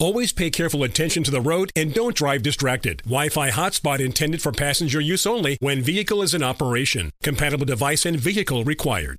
Always pay careful attention to the road and don't drive distracted. Wi-Fi hotspot intended for passenger use only when vehicle is in operation. Compatible device and vehicle required.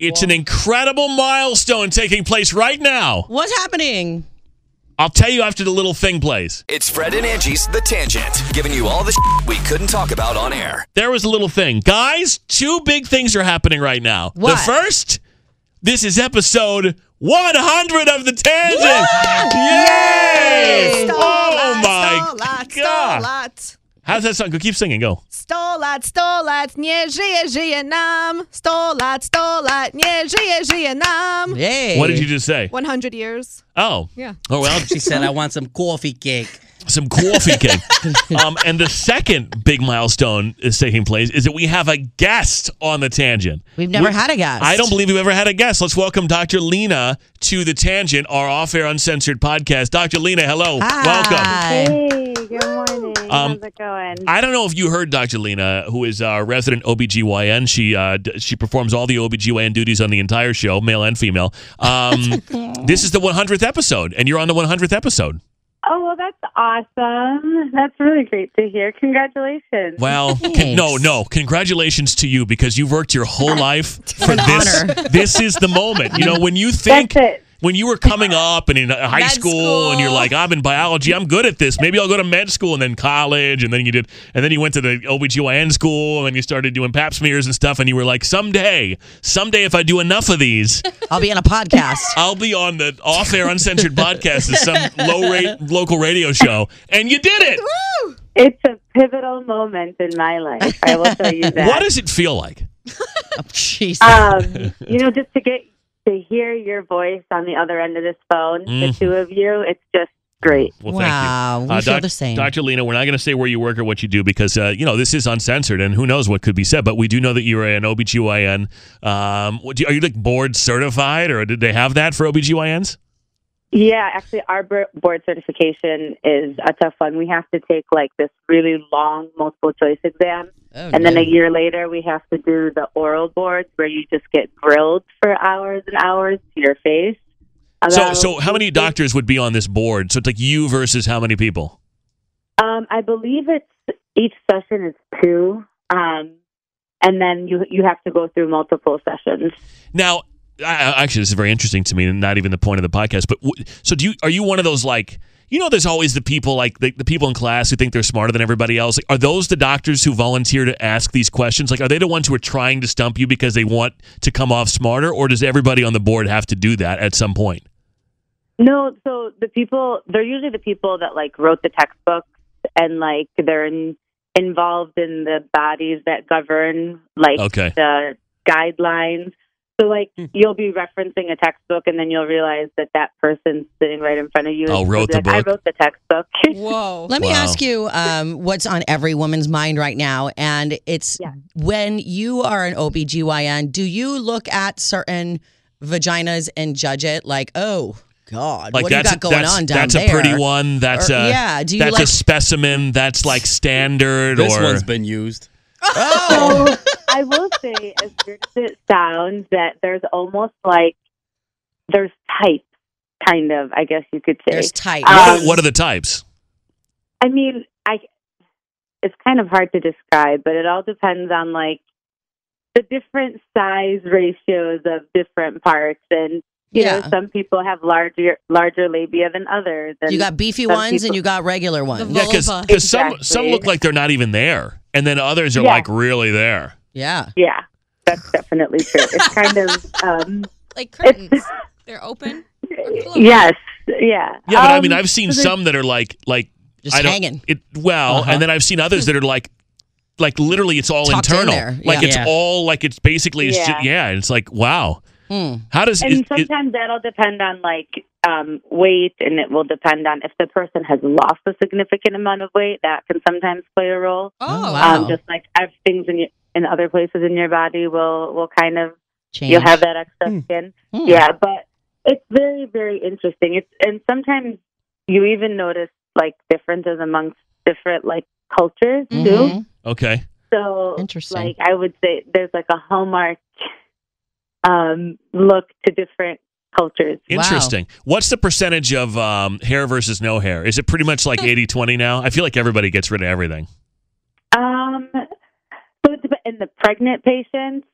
it's an incredible milestone taking place right now. What's happening? I'll tell you after the little thing plays. It's Fred and Angie's The Tangent, giving you all the shit we couldn't talk about on air. There was a little thing. Guys, two big things are happening right now. What? The first, this is episode 100 of The Tangent. Yay! Oh my God. Stolat, How's that sound? Go keep singing. Go. sto lat, sto lat, nie żyje, żyje nam. Sto lat, sto lat, nie żyje, żyje nam. Hey. What did you just say? 100 years. Oh. Yeah. Oh, well, She said, I want some coffee cake. some coffee cake. um, and the second big milestone is taking place is that we have a guest on the tangent. We've never We- had a guest. I don't believe we've ever had a guest. Let's welcome Dr. Lina to the tangent, our off-air uncensored podcast. Dr. Lina, hello. Welcome. Hi. Hey, good morning. Um, How's it going? I don't know if you heard Dr. Lina, who is our resident OBGYN. She uh, d- she performs all the OBGYN duties on the entire show, male and female. Um, this is the 100th episode, and you're on the 100th episode. oh, well, that's awesome. That's really great to hear. Congratulations. Well, con- no, no. Congratulations to you because you've worked your whole life for this. honor. This is the moment. You know, when you think That's it. When you were coming up and in high Med school, and you're like, I'm in biology, I'm good at this. Maybe I'll go to med school and then college, and then you did, and then you went to the OBGYN school, and then you started doing pap smears and stuff, and you were like, someday, someday, if I do enough of these, I'll be on a podcast. I'll be on the off-air uncensored podcast as some low-rate local radio show, and you did it. It's a pivotal moment in my life. I will tell you that. What does it feel like? Jeez. um, you know, just to get to hear your voice on the other end of this phone, the Mhm. two of you, it's just great. Well, Wow, thank you. we feel the same. Dr. Lina, we're not going to say where you work or what you do because, uh, you know, this is uncensored and who knows what could be said, but we do know that you're an OBGYN. Um, what do you- are you like board certified or did they have that for OBGYNs? Yeah, actually, our board certification is a tough one. We have to take like this really long multiple choice exam. Oh, And then a year later, we have to do the oral boards where you just get grilled for hours and hours to your face. So, so how many doctors would be on this board? So it's like you versus how many people? Um, I believe it's each session is two, um, and then you you have to go through multiple sessions. Now, actually, this is very interesting to me, and not even the point of the podcast. But w- so, do you? Are you one of those like? You know, there's always the people like the, the people in class who think they're smarter than everybody else. Like, are those the doctors who volunteer to ask these questions? Like, are they the ones who are trying to stump you because they want to come off smarter, or does everybody on the board have to do that at some point? No, so the people they're usually the people that like wrote the textbooks and like they're in, involved in the bodies that govern like Okay. the guidelines. So like you'll be referencing a textbook and then you'll realize that that person's sitting right in front of you. Oh, and wrote you'll the be like, book. I wrote the textbook. Whoa. Let me ask you um, what's on every woman's mind right now. And it's Yeah. when you are an OBGYN, do you look at certain vaginas and judge it like, oh, God, Like what do you got going that's, on down that's there? a pretty one. That's Or- a yeah, do you that's like- a specimen. That's like standard. This or one's been used. So I will say, as weird as it sounds, that there's almost like there's types, kind of. I guess you could say. There's type. Um, What are, what are the types? I mean, I it's kind of hard to describe, but it all depends on like the different size ratios of different parts and you know, Yeah. some people have larger larger labia than others. And you got beefy some ones and you got regular ones. Yeah, because vulva. some some look like they're not even there, and then others are Yeah. like really there. Yeah. Yeah, that's definitely true. It's kind of um, Like curtains. They're open. yes, yeah. Yeah, but I mean, Um, I've seen some that are like like Just I don't, hanging. It well, Uh-huh. and then I've seen others that are like like literally it's all Tucked in internal. there, Like it's Yeah. all like it's basically it's Yeah. just, yeah. It's like wow. Hmm. How does And it, it, sometimes that'll depend on like um, weight, and it will depend on if the person has lost a significant amount of weight. That can sometimes play a role. Oh, wow. Um, just like ev- things in your, in other places in your body will will kind of Change. you'll have that extra skin. Hmm. Yeah, but it's very very interesting. It's and sometimes you even notice like differences amongst different like cultures too. Mhm. okay? So, Interesting. like, I would say there's like a hallmark um, look to different cultures. Wow. Interesting. What's the percentage of um, hair versus no hair? Is it pretty much like 80-20 now? I feel like everybody gets rid of everything. Um, so in the pregnant patients.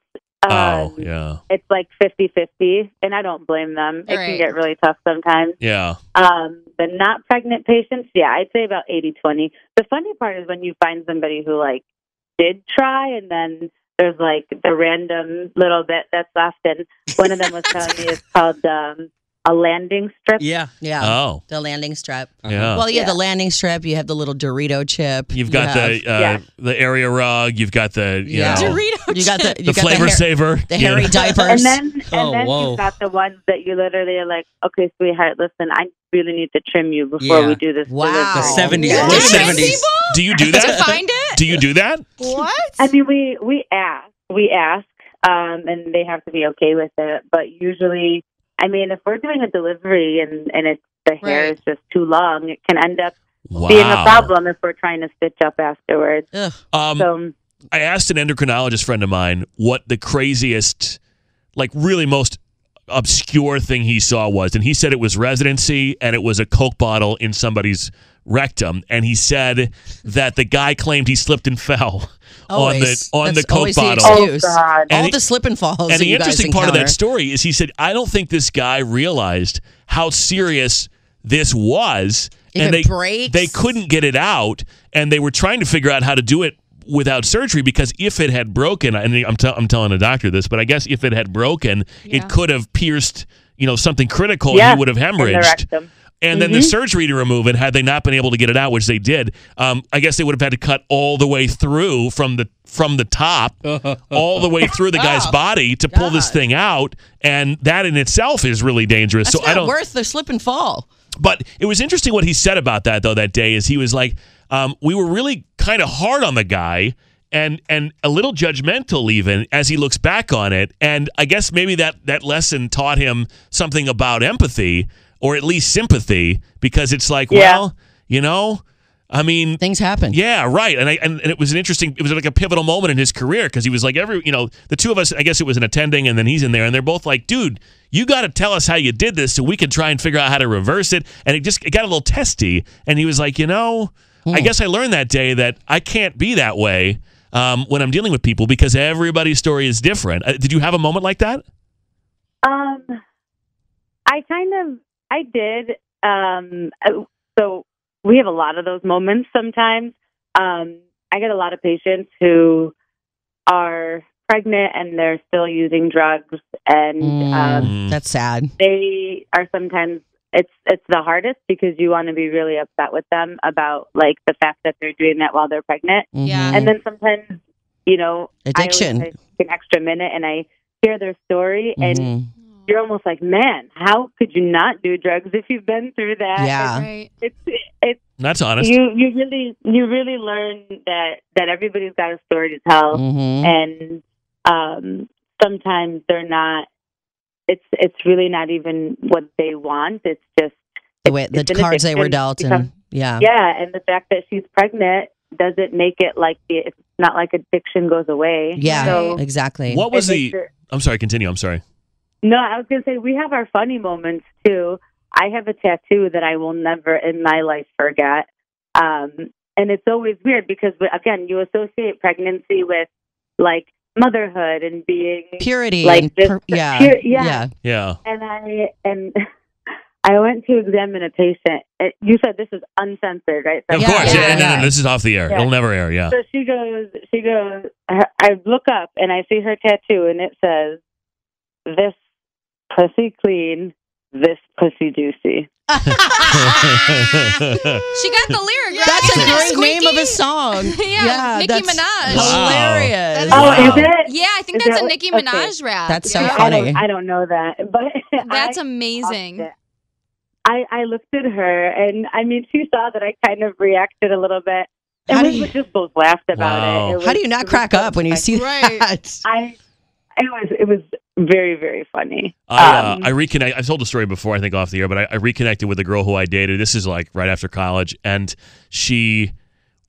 Um, oh yeah, It's like 50-50, and I don't blame them. It Right. can get really tough sometimes. yeah. Um, the not pregnant patients, yeah, I'd say about 80-20. The funny part is when you find somebody who like did try and then there's like the random little bit that's left and one of them was telling me it's called um, a landing strip. Yeah. Yeah. Oh The landing strip. yeah. Well, yeah, Yeah. the landing strip. You have the little Dorito chip. You've you got have- the uh, Yeah. the area rug. You've got the you Yeah. know, Dorito You got the you the got flavor the, hair, saver. the you hairy know. diapers. And then and Oh, then whoa. you've got the ones that you literally are like, okay, sweetheart, listen, I really need to trim you before Yeah. we do this. Wow. delivery." The 70s. Yeah. What Did you 70s? Do you do Did you that? find it? Do you do that? What? I mean, we we ask, we ask, um, and they have to be okay with it. But usually, I mean, if we're doing a delivery and and it's the hair Right. is just too long, it can end up Wow. being a problem if we're trying to stitch up afterwards. Ugh. Um, So I asked an endocrinologist friend of mine what the craziest, like really most obscure thing he saw was, and he said it was residency and it was a Coke bottle in somebody's rectum, and he said that the guy claimed he slipped and fell on the Always. on That's the Coke always the bottle. oh excuse. god, And All he- the slip and falls. and that the you guys interesting part of that story is he said, I don't think this guy realized how serious this was. If and it they breaks- they couldn't get it out and they were trying to figure out how to do it without surgery because if it had broken and I'm, t- I'm telling the doctor this but I guess if it had broken Yeah. it could have pierced you know something critical yeah, and he would have hemorrhaged rectum. And then the Mhm. surgery to remove it, had they not been able to get it out, which they did, um, I guess they would have had to cut all the way through from the from the top, all the way through the guy's Oh, body to pull this thing out, and that in itself is really dangerous. That's so I don't. worth the slip and fall. But it was interesting what he said about that though that day is he was like, um, we were really kind of hard on the guy and and a little judgmental even as he looks back on it. And I guess maybe that that lesson taught him something about empathy or at least sympathy because it's like, Yeah. well, you know, I mean, Things happen. yeah, right. And I and, and it was an interesting. It was like a pivotal moment in his career because he was like every you know the two of us. I guess it was an attending, and then he's in there, and they're both like, dude, you got to tell us how you did this so we can try and figure out how to reverse it. And it just it got a little testy, and he was like, you know, I guess I learned that day that I can't be that way um, when I'm dealing with people because everybody's story is different. Uh, did you have a moment like that? Um, I kind of, I did. Um, so we have a lot of those moments sometimes. Um, I get a lot of patients who are pregnant and they're still using drugs, and Mm, um, that's sad. they are sometimes. It's it's the hardest because you want to be really upset with them about like the fact that they're doing that while they're pregnant, Yeah. and then sometimes you know Addiction. I take an extra minute and I hear their story and Mhm. You're almost like, man, how could you not do drugs if you've been through that? Yeah. Right. It's it's That's honest. you you really you really learn that that everybody's got a story to tell, Mhm. and um, sometimes they're not. It's it's really not even what they want. It's just the way the cards they were dealt, because- and yeah, yeah, and the fact that she's pregnant doesn't make it like the it's not like addiction goes away. Yeah, So exactly. What was the? makes it- I'm sorry. Continue. I'm sorry. No, I was going to say we have our funny moments too. I have a tattoo that I will never in my life forget. Um, and it's always weird because, again, you associate pregnancy with like motherhood and being Purity like and this- per- yeah, pure- yeah. yeah. Yeah. And I and I went to examine a patient. Uh, You said this is uncensored, right? So Of Yeah, course. yeah, Yeah, no, no, yeah. no, this is off the air. Yeah. It'll never air. Yeah. So she goes, she goes, I I look up and I see her tattoo and it says, this pussy clean, this pussy juicy. She got the lyric. right? That's a great Squeaky. name of a song. Yeah, Nicki that's Minaj. Wow. Hilarious. Oh, is it? Yeah, I think Is that's that a what- Nicki okay. Minaj rap. That's so Yeah. I funny. don't, I don't know that, but That's I, amazing. I, I looked at her and I mean, she saw that I kind of reacted a little bit. And do we you- just both laughed about Wow. it. it. How do you not crack up when you see Right. that? I, it was, it was very, very funny. I, uh, Um, I reconnect. I've told the story before, I think, off the air, but I, I reconnected with a girl who I dated. This is like right after college, and she,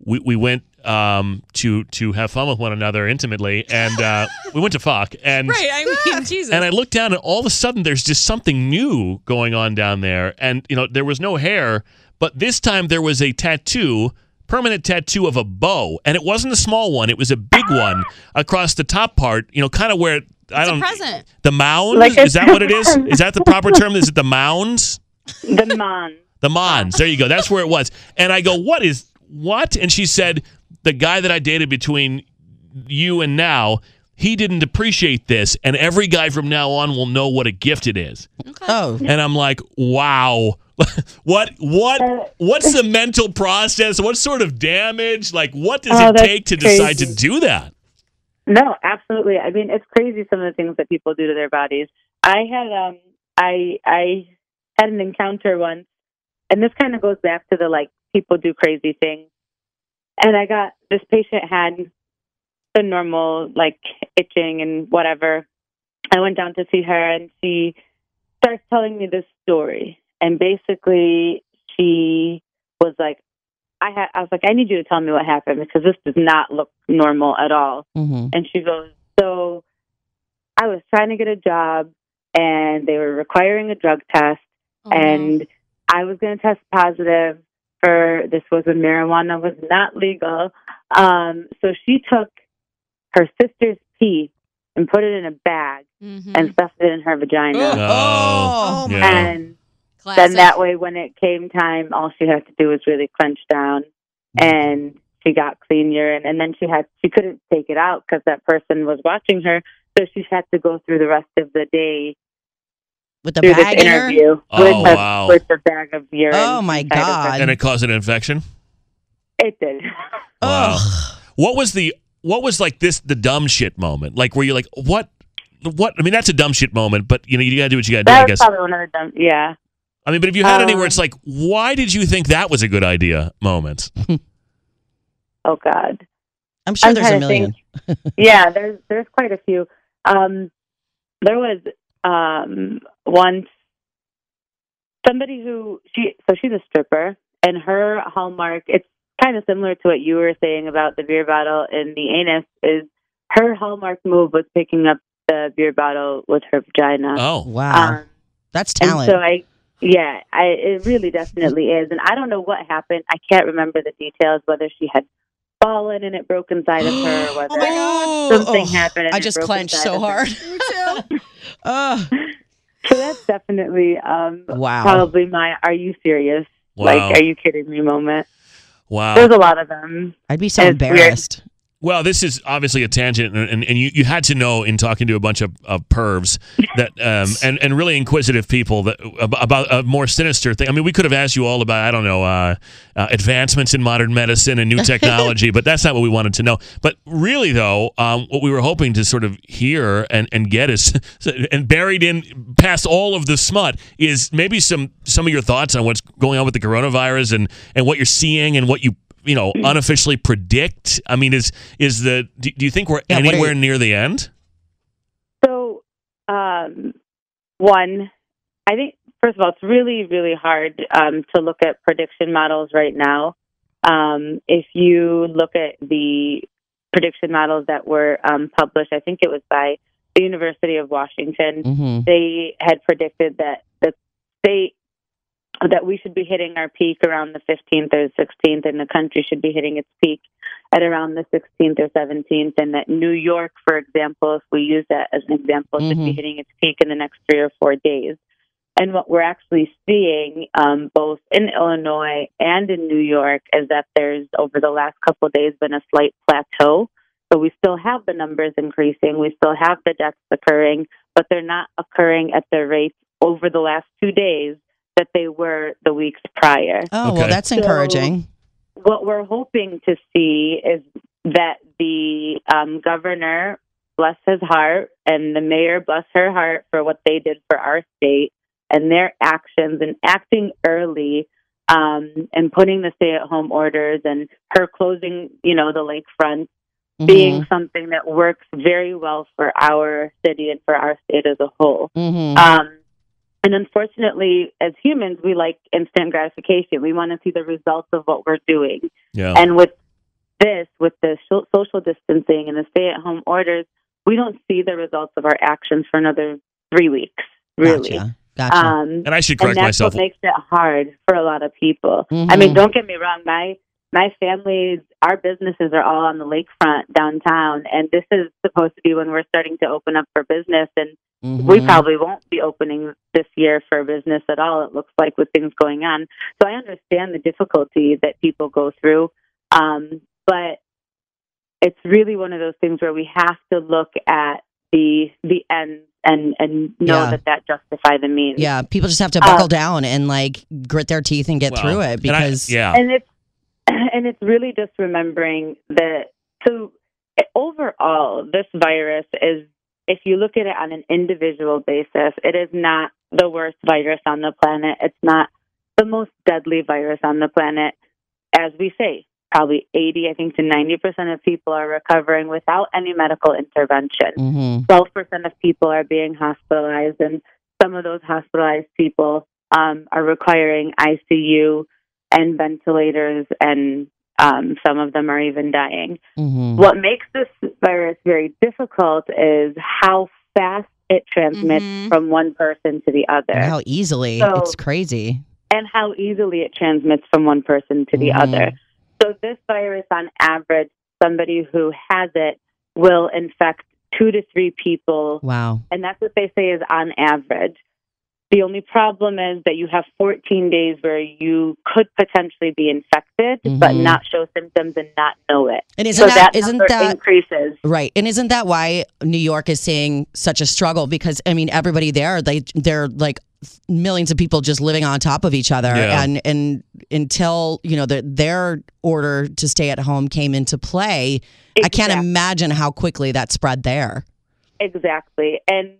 we, we went um, to to have fun with one another intimately, and uh, we went to fuck, and Right, I mean, Jesus. and I looked down, and all of a sudden, there's just something new going on down there, and you know, there was no hair, but this time there was a tattoo. Permanent tattoo of a bow, and it wasn't a small one; it was a big one across the top part. You know, kind of where I it's a don't. present. The mound? Like is that what it is? Is that the proper term? Is it the mounds? the man. The Mons. There you go. That's where it was. And I go, what is what? And she said, the guy that I dated between you and now, he didn't appreciate this, and every guy from now on will know what a gift it is. Oh, And I'm like, wow. what what what's the mental process? What sort of damage? Like what does Oh, it take to decide to do that? No, absolutely. I mean, it's crazy some of the things that people do to their bodies. I had um I I had an encounter once and this kind of goes back to the like people do crazy things. And I got this patient had the normal like itching and whatever. I went down to see her and she starts telling me this story. And basically she was like I had I was like, I need you to tell me what happened because this does not look normal at all. hmm And she goes, So I was trying to get a job and they were requiring a drug test Oh, and I was going to test positive for this was when marijuana was not legal. Um, so she took her sister's pee and put it in a bag Mhm. and stuffed it in her vagina. Oh, yeah. And Classic. then that way, when it came time, all she had to do was really clench down, mm-hmm. and she got clean urine. And then she had she couldn't take it out because that person was watching her, so she had to go through the rest of the day with the through this bag in her. interview Oh, with, a, wow. with a bag of urine. Oh, my inside of her. God. and it caused an infection? It did. Wow. What was the what was like this the dumb shit moment? Like where you're like, what what I mean that's a dumb shit moment, but you know, you gotta do what you gotta do, That I was guess. probably one of the dumb. Yeah. I mean, but if you had any where Um, it's like, why did you think that was a good idea moments? Oh God. I'm sure I'm there's a trying to million. yeah, there's there's quite a few. Um, there was um, once somebody who she so she's a stripper and her hallmark it's kind of similar to what you were saying about the beer bottle and the anus is her hallmark move was picking up the beer bottle with her vagina. Oh. Wow, Um, that's and talent. so I, yeah, I it really definitely is, and I don't know what happened. I can't remember the details whether she had fallen and it broke inside of her, or whether Oh, something oh, happened. And I just clenched so of her. hard. Oh, So that's definitely um, wow. probably my "Are you serious?" Wow. Like, "Are you kidding me?" moment. Wow. There's a lot of them. I'd be so It's weird. Well, this is obviously a tangent, and, and, and you, you had to know in talking to a bunch of, of pervs that um, and and really inquisitive people that about a more sinister thing. I mean, we could have asked you all about I don't know uh, uh, advancements in modern medicine and new technology, but that's not what we wanted to know. But really, though, um, what we were hoping to sort of hear and, and get is and buried in past all of the smut is maybe some some of your thoughts on what's going on with the coronavirus and and what you're seeing and what you you know unofficially predict i mean is is the do, do you think we're Yeah, anywhere you- near the end So, um, one, I think first of all, it's really, really hard um, to look at prediction models right now. Um, if you look at the prediction models that were um, published. I think it was by the University of Washington. hmm They had predicted that the state that we should be hitting our peak around the 15th or 16th, and the country should be hitting its peak at around the 16th or 17th, and that New York, for example, if we use that as an example, should be Mhm. hitting its peak in the next three or four days. And what we're actually seeing, um, both in Illinois and in New York, is that there's over the last couple of days been a slight plateau. So we still have the numbers increasing, we still have the deaths occurring, but they're not occurring at the rate over the last two days that they were the weeks prior Oh, Okay. well, that's So- encouraging. what we're hoping to see is that the um, governor, bless his heart, and the mayor, bless her heart, for what they did for our state and their actions and acting early um, and putting the stay-at-home orders and her closing, you know, the lakefront being something that works very well for our city and for our state as a whole. hmm Um, and unfortunately, as humans, we like instant gratification. We want to see the results of what we're doing. Yeah. And with this, with the so- social distancing and the stay at home orders, we don't see the results of our actions for another three weeks, really. Gotcha. Gotcha. Um, and I should and correct that's myself. what makes it hard for a lot of people. I Mhm. mean, don't get me wrong, my my family's our businesses are all on the lakefront downtown, and this is supposed to be when we're starting to open up for business, and we Mhm. probably won't be opening this year for business at all. It looks like with things going on, so I understand the difficulty that people go through, um, but it's really one of those things where we have to look at the the ends and and know Yeah. that that justify the means. Yeah, people just have to Uh, buckle down and like grit their teeth and get Well, through it and I- because yeah. and it's and it's really just remembering that so overall this virus is if you look at it on an individual basis it is not the worst virus on the planet. It's not the most deadly virus on the planet. As we say probably 80 i think to 90% of people are recovering without any medical intervention. Hmm 12% of people are being hospitalized, and some of those hospitalized people um, are requiring ICU and ventilators, and um, some of them are even dying. hmm What makes this virus very difficult is how fast it transmits Mhm. from one person to the other, how easily So- it's crazy. and how easily it transmits from one person to the Mhm. other. So, this virus, on average, somebody who has it will infect two to three people Wow. and that's what they say is on average. The only problem is that you have 14 days where you could potentially be infected, but Mhm. not show symptoms and not know it. And so isn't that that isn't that increases. right? And isn't that why New York is seeing such a struggle? Because I mean, everybody there they they're like millions of people just living on top of each other, Yeah. and and until you know the, their order to stay at home came into play, I can't imagine how quickly that spread there. Exactly. And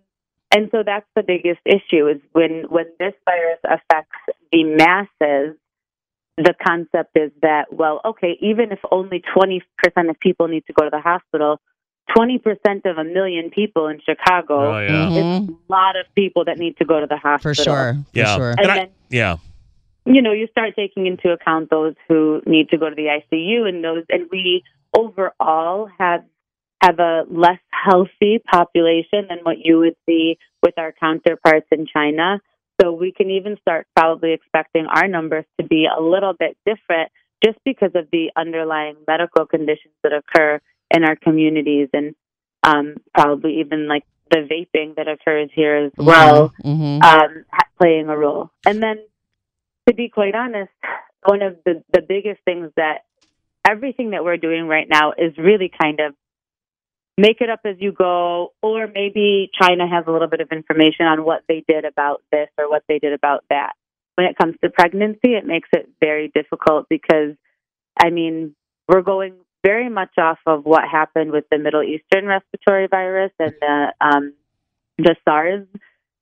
and so that's the biggest issue is when when this virus affects the masses, the concept is that well, okay, even if only 20% of people need to go to the hospital, 20% of a million people in Chicago oh yeah. Mhm. is a lot of people that need to go to the hospital. For sure. For Yeah. sure. And And I- then Yeah. you know, you start taking into account those who need to go to the ICU and those and we overall have have a less healthy population than what you would see with our counterparts in China. So we can even start probably expecting our numbers to be a little bit different just because of the underlying medical conditions that occur in our communities and um, probably even like the vaping that occurs here as well Mhm. um, playing a role. And then, to be quite honest, one of the, the biggest things that everything that we're doing right now is really kind of make it up as you go, or maybe China has a little bit of information on what they did about this or what they did about that. When it comes to pregnancy, it makes it very difficult because, I mean, we're going very much off of what happened with the Middle Eastern respiratory virus and the um, the SARS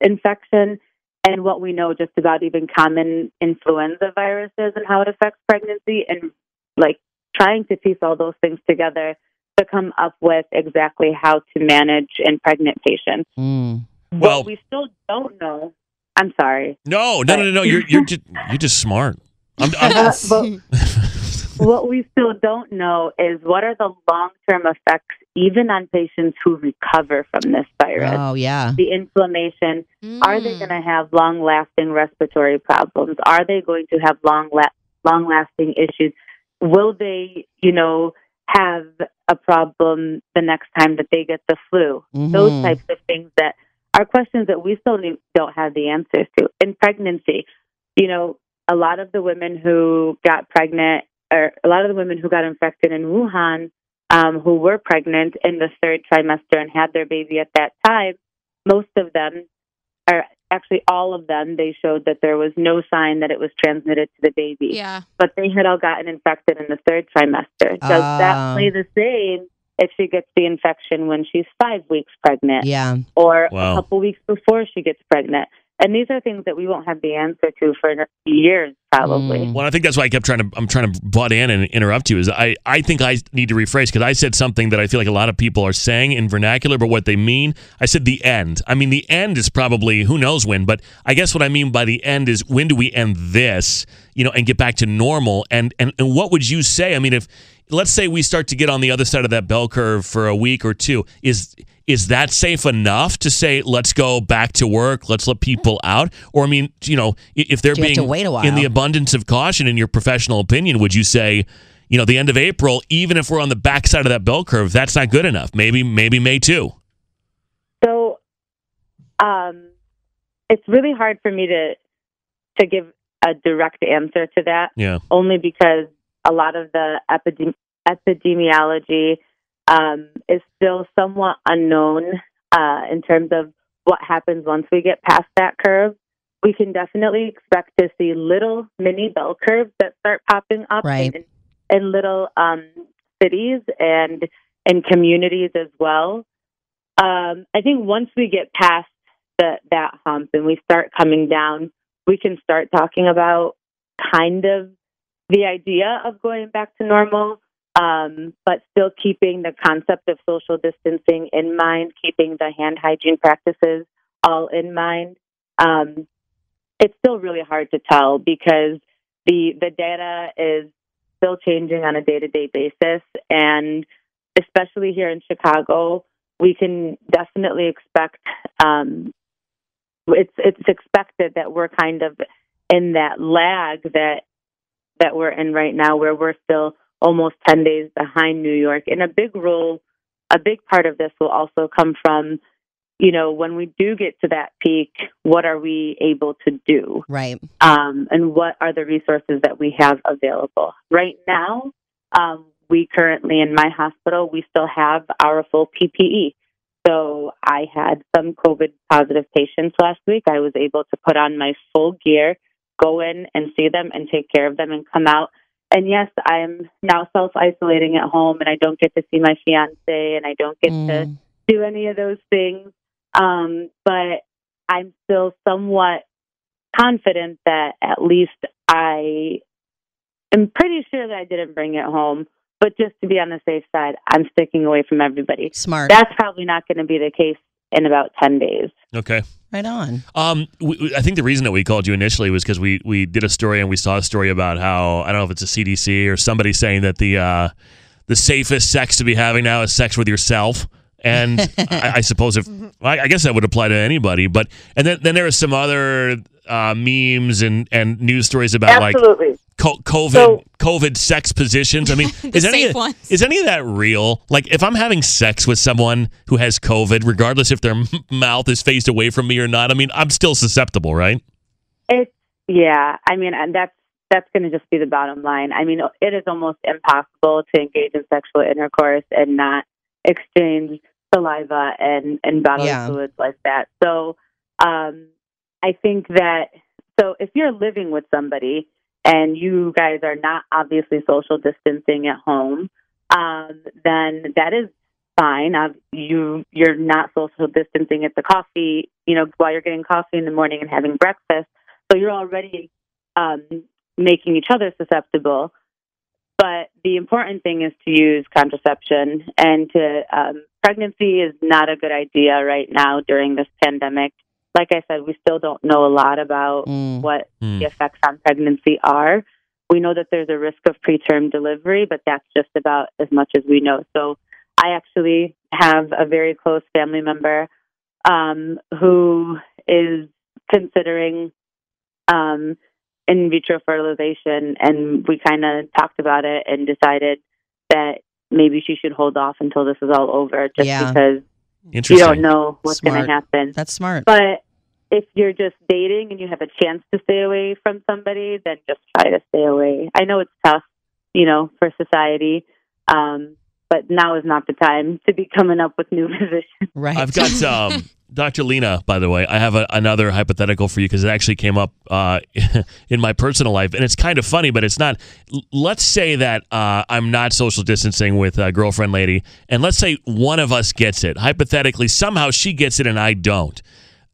infection, and what we know just about even common influenza viruses and how it affects pregnancy, and like trying to piece all those things together to come up with exactly how to manage in pregnant patients. Mm. Well- what we still don't know. I'm sorry. No, no, no, no, no. You're you're just you're just smart. I'm, I'm, Uh, but what we still don't know is what are the long term effects, even on patients who recover from this virus. Oh yeah. The inflammation. Are they going to have long lasting respiratory problems? Are they going to have long la- long lasting issues? Will they, you know, have a problem the next time that they get the flu? Those Mhm. types of things that are questions that we still need, don't have the answers to. In pregnancy, you know, a lot of the women who got pregnant, or a lot of the women who got infected in Wuhan, um, who were pregnant in the third trimester and had their baby at that time, most of them, actually all of them, they showed that there was no sign that it was transmitted to the baby. Yeah. But they had all gotten infected in the third trimester. Does Ah. that play the same if she gets the infection when she's five weeks pregnant? Yeah. or Wow. a couple weeks before she gets pregnant. And these are things that we won't have the answer to for years, probably. Mm. Well, I think that's why I kept trying to. I'm trying to butt in and interrupt you. Is I I think I need to rephrase because I said something that I feel like a lot of people are saying in vernacular, but what they mean. I said the end. I mean the end is probably who knows when, but I guess what I mean by the end is when do we end this? You know, and get back to normal. And and and what would you say? I mean, if let's say we start to get on the other side of that bell curve for a week or two, is is that safe enough to say let's go back to work, let's let people out? Or I mean, you know, if they're Do you have being wait a while? in the abundance of caution, in your professional opinion, would you say, you know, the end of April, even if we're on the backside of that bell curve, that's not good enough? Maybe maybe May too. So um, it's really hard for me to to give a direct answer to that, Yeah. only because a lot of the epidem- epidemiology um, is still somewhat unknown uh, in terms of what happens once we get past that curve. We can definitely expect to see little mini bell curves that start popping up Right. in, in little um, cities and in communities as well. Um, I think once we get past the, that hump and we start coming down, we can start talking about kind of the idea of going back to normal, um, but still keeping the concept of social distancing in mind, keeping the hand hygiene practices all in mind. Um, it's still really hard to tell because the the data is still changing on a day to day basis, and especially here in Chicago, we can definitely expect. Um, it's it's expected that we're kind of in that lag that that we're in right now, where we're still almost ten days behind New York. And a big role, a big part of this will also come from, you know, when we do get to that peak, what are we able to do? Right. um, and what are the resources that we have available. Right now, um, we currently in my hospital, we still have our full PPE. So I had some COVID positive patients last week. I was able to put on my full gear, go in and see them and take care of them and come out. And yes, I am now self isolating at home and I don't get to see my fiance and I don't get to Mm. do any of those things. Um, but I'm still somewhat confident that at least I am pretty sure that I didn't bring it home. But just to be on the safe side, I'm sticking away from everybody. Smart. That's probably not going to be the case in about 10 days. Okay. Right on. Um, we, we- I think the reason that we called you initially was because we we did a story and we saw a story about how I don't know if it's a CDC or somebody saying that the uh, the safest sex to be having now is sex with yourself. And I, I suppose if I, I guess that would apply to anybody, but and then then there are some other uh, memes and and news stories about like Absolutely. Co- COVID So- COVID sex positions. I mean, is any of, ones. is any of that real? Like, if I'm having sex with someone who has COVID, regardless if their m- mouth is faced away from me or not, I mean, I'm still susceptible, right? It's yeah. I mean, and that's that's going to just be the bottom line. I mean, it is almost impossible to engage in sexual intercourse and not exchange saliva and and bodily Yeah. fluids like that. So, um, I think that so if you're living with somebody and you guys are not obviously social distancing at home, um, then that is fine. Uh, you you're not social distancing at the coffee, you know, while you're getting coffee in the morning and having breakfast. So you're already um, making each other susceptible. But the important thing is to use contraception, and to um, pregnancy is not a good idea right now during this pandemic. Like I said, we still don't know a lot about Mm. what Hmm. the effects on pregnancy are. we know that there's a risk of preterm delivery, but that's just about as much as we know. So I actually have a very close family member um, who is considering um, in vitro fertilization, and we kind of talked about it and decided that maybe she should hold off until this is all over, just Yeah. because you don't know what's going to happen. That's smart. But if you're just dating and you have a chance to stay away from somebody, then just try to stay away. I know it's tough, you know, for society, um, but now is not the time to be coming up with new positions. Right. I've got um, Dr. Lina, by the way. I have a, another hypothetical for you because it actually came up uh, in my personal life, and it's kind of funny, but it's not. L- Let's say that uh, I'm not social distancing with a girlfriend lady, and let's say one of us gets it. Hypothetically, somehow she gets it and I don't.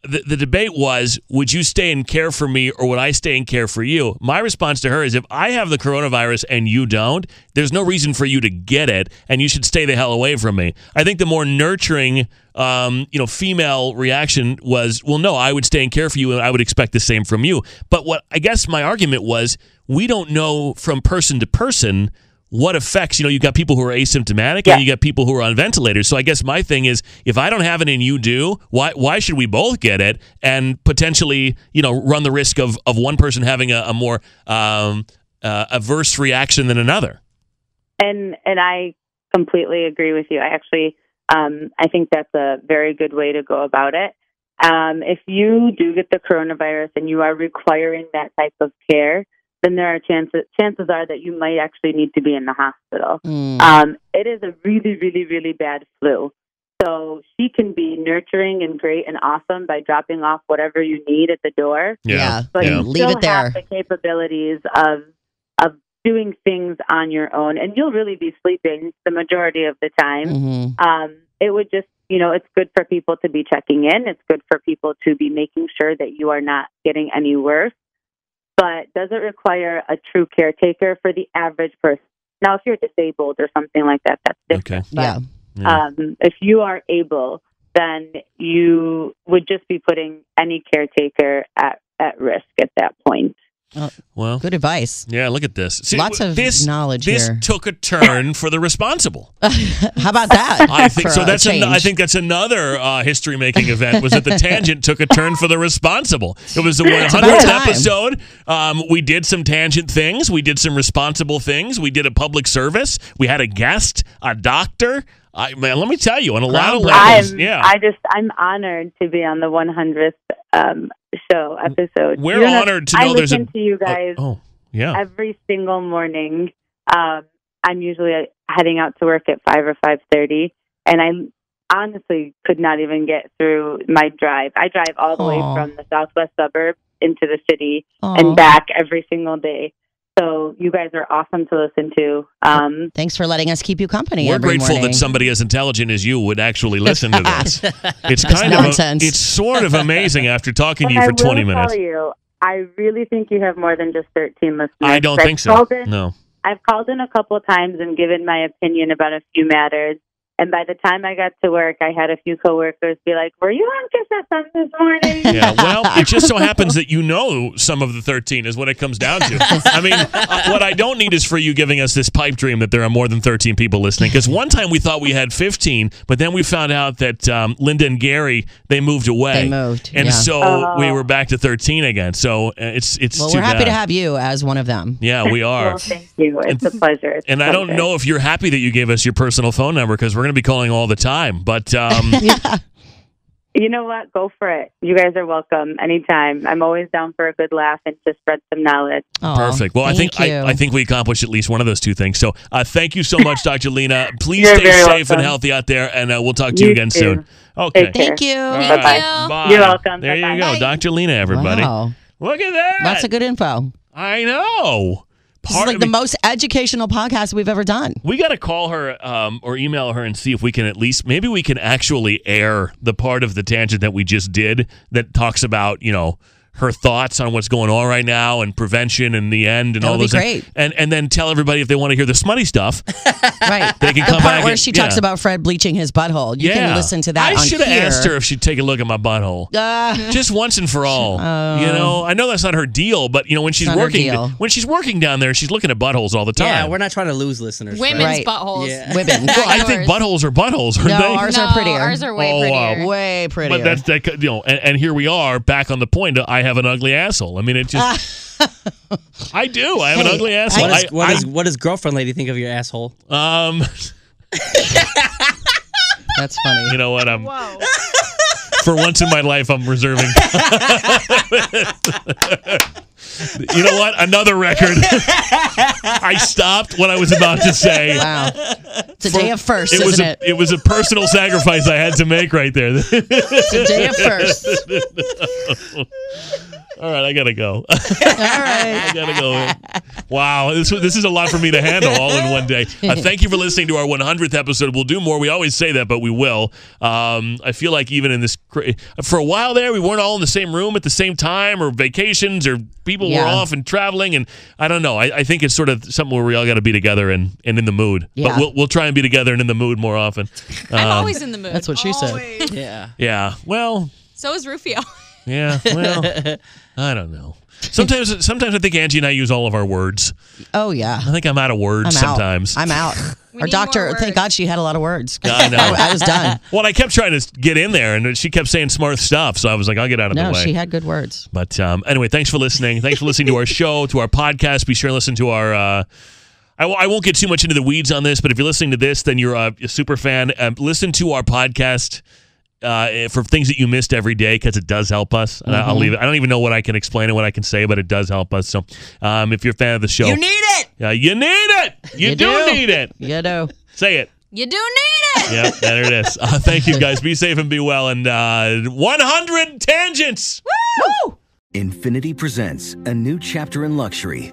The, the debate was would you stay and care for me or would I stay and care for you? My response to her is if I have the coronavirus and you don't, there's no reason for you to get it and you should stay the hell away from me. I think the more nurturing um, you know, female reaction was, well, no, I would stay and care for you and I would expect the same from you. But what I guess my argument was we don't know from person to person what effects you know you've got people who are asymptomatic Yeah. and you got people who are on ventilators so i guess my thing is if i don't have it and you do why why should we both get it and potentially you know run the risk of of one person having a, a more um, uh, averse reaction than another And and I completely agree with you. I actually um, I think that's a very good way to go about it. Um, if you do get the coronavirus and you are requiring that type of care, then there are chances chances are that you might actually need to be in the hospital. Mm. Um, it is a really, really, really bad flu. So she can be nurturing and great and awesome by dropping off whatever you need at the door Yeah. but Yeah. you Leave it there. have the capabilities of of doing things on your own, and you'll really be sleeping the majority of the time. Mhm. Um, it would just, you know, it's good for people to be checking in. It's good for people to be making sure that you are not getting any worse. But does it require a true caretaker for the average person? Now, if you're disabled or something like that, that's different. okay But, Yeah. Yeah. um, if you are able, then you would just be putting any caretaker at, at risk at that point. Well Good advice. yeah look at this See, Lots of this, knowledge this here. took a turn for the responsible How about that? I think so. That's an, I think that's another uh, history-making event. Was that the tangent took a turn for the responsible? It was the 100th episode. Um, we did some tangent things. We did some responsible things. We did a public service. We had a guest, a doctor. I man, let me tell you, on a lot of levels, I'm, yeah. I just, I'm honored to be on the 100th um, show episode. We're You're not- honored to I know there's a- listen to you guys oh, yeah. every single morning. Um, I'm usually heading out to work at five or five thirty, and I honestly could not even get through my drive. I drive all the way from the southwest suburbs into the city Aw. and back every single day. So you guys are awesome to listen to. Um, Thanks for letting us keep you company. We're every grateful morning. that somebody as intelligent as you would actually listen to this. It's That's kind of nonsense. a, it's sort of amazing after talking to and you I for 20 will minutes. Tell you, I really think you have more than just 13 listeners. I don't I've think so. In, No. I've called in a couple of times and given my opinion about a few matters. And by the time I got to work, I had a few coworkers be like, "Were you on Kiss FM this morning?" Yeah, well, it just so happens that you know some of the 13 is what it comes down to. I mean, uh, what I don't need is for you giving us this pipe dream that there are more than 13 people listening. Because one time we thought we had 15, but then we found out that um, Linda and Gary, they moved away. They moved, And yeah. so Oh. we were back to 13 again. So uh, it's it's well, too we're happy bad. to have you as one of them. Yeah, we are. Well, thank you. It's a pleasure. It's And I don't know if you're happy that you gave us your personal phone number because we're going to be calling all the time. But um, You know what? Go for it. You guys are welcome anytime. I'm always down for a good laugh and to spread some knowledge. Aw, Perfect. Well, I think. I, I think we accomplished at least one of those two things. So, uh, thank you so much, Dr. Lina. Please You're stay very safe and healthy out there, and uh, we'll talk to you, You again too. soon. Okay. Thank you. All Thank right. you. Bye. You're welcome. There you Bye-bye. go, Bye. Dr. Lina. Everybody, Wow. look at that. Lots of good info. I know. This is Part like the most educational podcast we've ever done. we got to call her um, or email her and see if we can at least maybe we can actually air the part of the tangent that we just did that talks about you know her thoughts on what's going on right now and prevention and the end and That all would be those things. And and then tell everybody if they want to hear the smutty stuff, Right. they can the come part back where and- she talks about Fred bleaching his butthole. You yeah. can listen to that I should have asked her if she'd take a look at my butthole. Uh, just once and for all. you know, I know that's not her deal, but you know when she's working when she's working down there, she's looking at buttholes all the time. Yeah, we're not trying to lose listeners. Women's Right. buttholes. Yeah. women. well, I think buttholes are buttholes, aren't No, they? ours no, are prettier. Ours are way Oh, wow. prettier. Way prettier. But that's that, you know, and, and here we are back on the point. I have an ugly asshole. I mean, it just. I do. I have an ugly asshole. What, is, I, what, I- is, what does girlfriend lady think of your asshole? um, That's funny. you know what? I'm Whoa. for once in my life, I'm reserving. you know what? Another record. I stopped what I was about to say. Wow. It's a day of first, It isn't was a, it? it was a personal sacrifice I had to make right there. It's a day of first. All right, I gotta go. All right. I gotta go. Wow, this this is a lot for me to handle all in one day. Uh, thank you for listening to our 100th episode. We'll do more. We always say that, but we will. Um, I feel like even in this, cra- for a while there, we weren't all in the same room at the same time, or vacations, or people were off and traveling, and I don't know. I, I think it's sort of something where we all got to be together and, and in the mood. Yeah. But we'll we'll try and be together and in the mood more often. I'm Um, always in the mood. That's what she said. Yeah. yeah. Well, So is Rufio. yeah. Well, I don't know. Sometimes sometimes I think Angie and I use all of our words. Oh yeah. I think I'm out of words I'm sometimes. out. I'm out. We Our doctor, thank. God she had a lot of words. I know. I was done. Well, I kept trying to get in there, and she kept saying smart stuff. So I was like, I'll get out of No, the way. No, she had good words. but um, anyway, thanks for listening. Thanks for listening to our show, to our podcast. Be sure to listen to our. Uh, I, w- I won't get too much into the weeds on this, but if you're listening to this, then you're a, a super fan. Um, listen to our podcast uh, for things that you missed every day because it does help us. And I- I'll leave it. I don't even know what I can explain and what I can say, but it does help us. So um, if you're a fan of the show, You need it. uh, you need it. You, You do, do. need it. You know. Say it. You do need it. Yeah, there it is. Uh, thank you, guys. Be safe and be well. And uh, 100 tangents. Woo! Infiniti presents a new chapter in luxury,